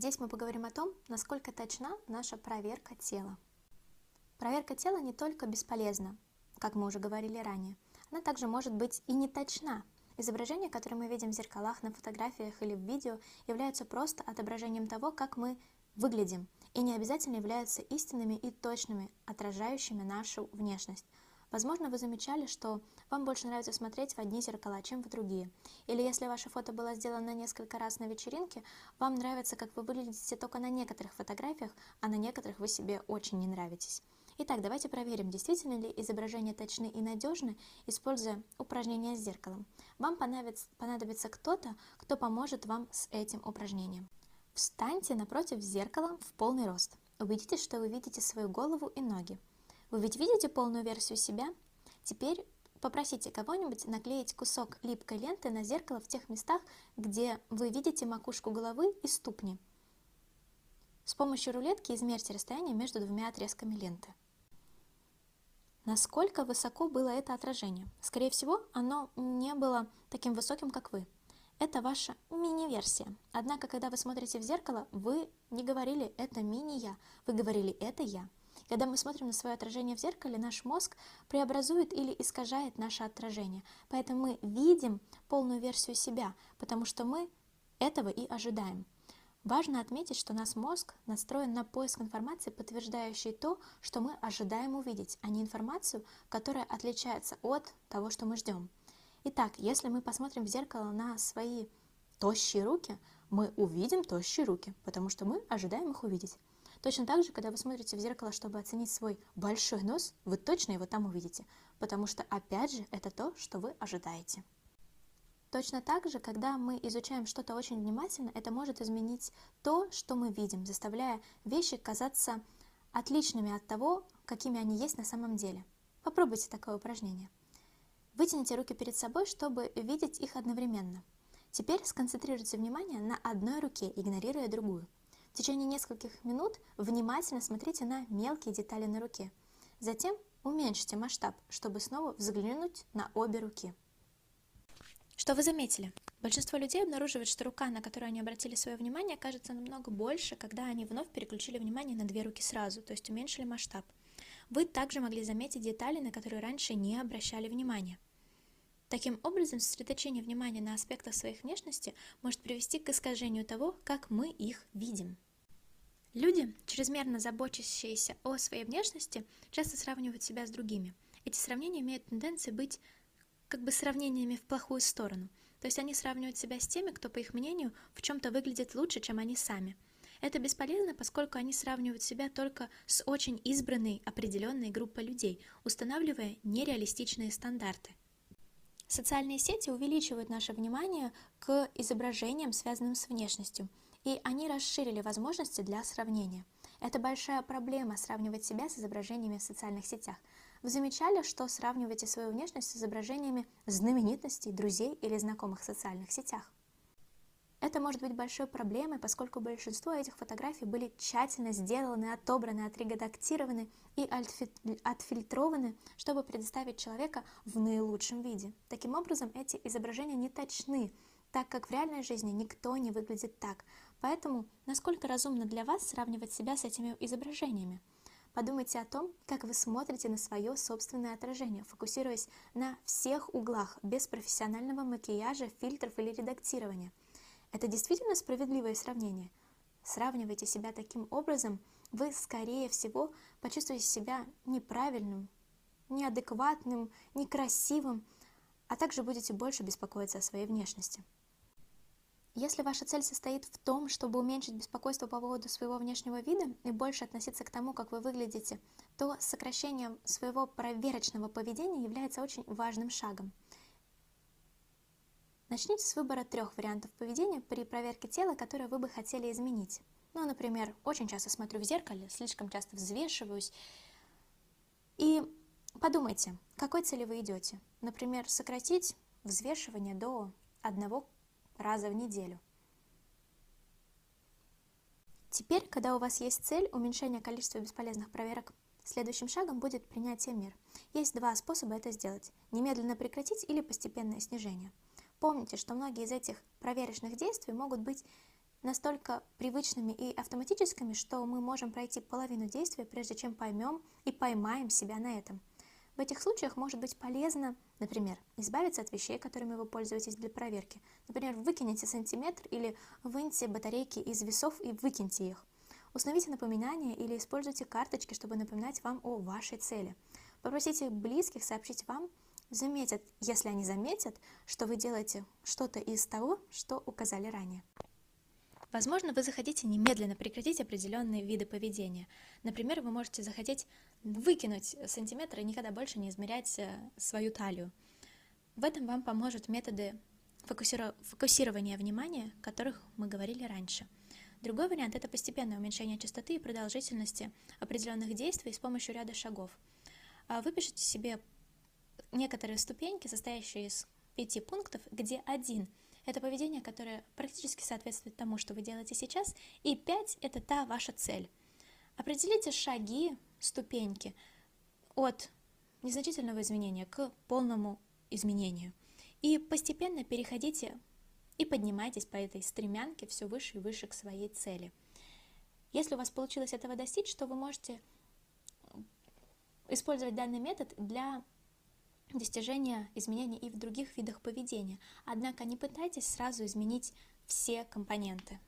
Здесь мы поговорим о том, насколько точна наша проверка тела. Проверка тела не только бесполезна, как мы уже говорили ранее, она также может быть и не точна. Изображения, которые мы видим в зеркалах, на фотографиях или в видео, являются просто отображением того, как мы выглядим, и не обязательно являются истинными и точными, отражающими нашу внешность. Возможно, вы замечали, что вам больше нравится смотреть в одни зеркала, чем в другие. Или если ваше фото было сделано несколько раз на вечеринке, вам нравится, как вы выглядите только на некоторых фотографиях, а на некоторых вы себе очень не нравитесь. Итак, давайте проверим, действительно ли изображения точны и надежны, используя упражнение с зеркалом. Вам понадобится, кто-то, кто поможет вам с этим упражнением. Встаньте напротив зеркала в полный рост. Убедитесь, что вы видите свою голову и ноги. Вы ведь видите полную версию себя? Теперь попросите кого-нибудь наклеить кусок липкой ленты на зеркало в тех местах, где вы видите макушку головы и ступни. С помощью рулетки измерьте расстояние между двумя отрезками ленты. Насколько высоко было это отражение? Скорее всего, оно не было таким высоким, как вы. Это ваша мини-версия. Однако, когда вы смотрите в зеркало, вы не говорили «это мини-я», вы говорили «это я». Когда мы смотрим на свое отражение в зеркале, наш мозг преобразует или искажает наше отражение. Поэтому мы видим полную версию себя, потому что мы этого и ожидаем. Важно отметить, что наш мозг настроен на поиск информации, подтверждающей то, что мы ожидаем увидеть, а не информацию, которая отличается от того, что мы ждем. Итак, если мы посмотрим в зеркало на свои тощие руки, мы увидим тощие руки, потому что мы ожидаем их увидеть. Точно так же, когда вы смотрите в зеркало, чтобы оценить свой большой нос, вы точно его там увидите, потому что, опять же, это то, что вы ожидаете. Точно так же, когда мы изучаем что-то очень внимательно, это может изменить то, что мы видим, заставляя вещи казаться отличными от того, какими они есть на самом деле. Попробуйте такое упражнение. Вытяните руки перед собой, чтобы видеть их одновременно. Теперь сконцентрируйте внимание на одной руке, игнорируя другую. Течение нескольких минут внимательно смотрите на мелкие детали на руке. Затем уменьшите масштаб, чтобы снова взглянуть на обе руки. Что вы заметили? Большинство людей обнаруживает, что рука, на которую они обратили свое внимание, кажется намного больше, когда они вновь переключили внимание на две руки сразу, то есть уменьшили масштаб. Вы также могли заметить детали, на которые раньше не обращали внимания. Таким образом, сосредоточение внимания на аспектах своих внешности может привести к искажению того, как мы их видим. Люди, чрезмерно заботящиеся о своей внешности, часто сравнивают себя с другими. Эти сравнения имеют тенденцию быть как бы сравнениями в плохую сторону. То есть они сравнивают себя с теми, кто, по их мнению, в чем-то выглядит лучше, чем они сами. Это бесполезно, поскольку они сравнивают себя только с очень избранной определенной группой людей, устанавливая нереалистичные стандарты. Социальные сети увеличивают наше внимание к изображениям, связанным с внешностью, и они расширили возможности для сравнения. Это большая проблема сравнивать себя с изображениями в социальных сетях. Вы замечали, что сравниваете свою внешность с изображениями знаменитостей, друзей или знакомых в социальных сетях? Это может быть большой проблемой, поскольку большинство этих фотографий были тщательно сделаны, отобраны, отредактированы и отфильтрованы, чтобы предоставить человека в наилучшем виде. Таким образом, эти изображения не точны, так как в реальной жизни никто не выглядит так. Поэтому, насколько разумно для вас сравнивать себя с этими изображениями? Подумайте о том, как вы смотрите на свое собственное отражение, фокусируясь на всех углах, без профессионального макияжа, фильтров или редактирования – это действительно справедливое сравнение? Сравнивайте себя таким образом, вы, скорее всего, почувствуете себя неправильным, неадекватным, некрасивым, а также будете больше беспокоиться о своей внешности. Если ваша цель состоит в том, чтобы уменьшить беспокойство по поводу своего внешнего вида и больше относиться к тому, как вы выглядите, то сокращение своего проверочного поведения является очень важным шагом. Начните с выбора трех вариантов поведения при проверке тела, которые вы бы хотели изменить. Ну, например, очень часто смотрю в зеркале, слишком часто взвешиваюсь. И подумайте, к какой цели вы идете. Например, сократить взвешивание до одного раза в неделю. Теперь, когда у вас есть цель уменьшения количества бесполезных проверок, следующим шагом будет принятие мер. Есть два способа это сделать – немедленно прекратить или постепенное снижение – Помните, что многие из этих проверочных действий могут быть настолько привычными и автоматическими, что мы можем пройти половину действия, прежде чем поймем и поймаем себя на этом. В этих случаях может быть полезно, например, избавиться от вещей, которыми вы пользуетесь для проверки. Например, выкинете сантиметр или выньте батарейки из весов и выкиньте их. Установите напоминания или используйте карточки, чтобы напоминать вам о вашей цели. Попросите близких сообщить вам, заметят, если они заметят, что вы делаете что-то из того, что указали ранее. Возможно, вы захотите немедленно прекратить определенные виды поведения. Например, вы можете захотеть выкинуть сантиметры и никогда больше не измерять э, свою талию. В этом вам поможет методы фокусирования внимания, о которых мы говорили раньше. Другой вариант – это постепенное уменьшение частоты и продолжительности определенных действий с помощью ряда шагов. А выпишите себе некоторые ступеньки, состоящие из пяти пунктов, где один – это поведение, которое практически соответствует тому, что вы делаете сейчас, и 5 – это та ваша цель. Определите шаги, ступеньки от незначительного изменения к полному изменению. И постепенно переходите и поднимайтесь по этой стремянке все выше и выше к своей цели. Если у вас получилось этого достичь, то вы можете использовать данный метод для достижения изменений и в других видах поведения. Однако не пытайтесь сразу изменить все компоненты.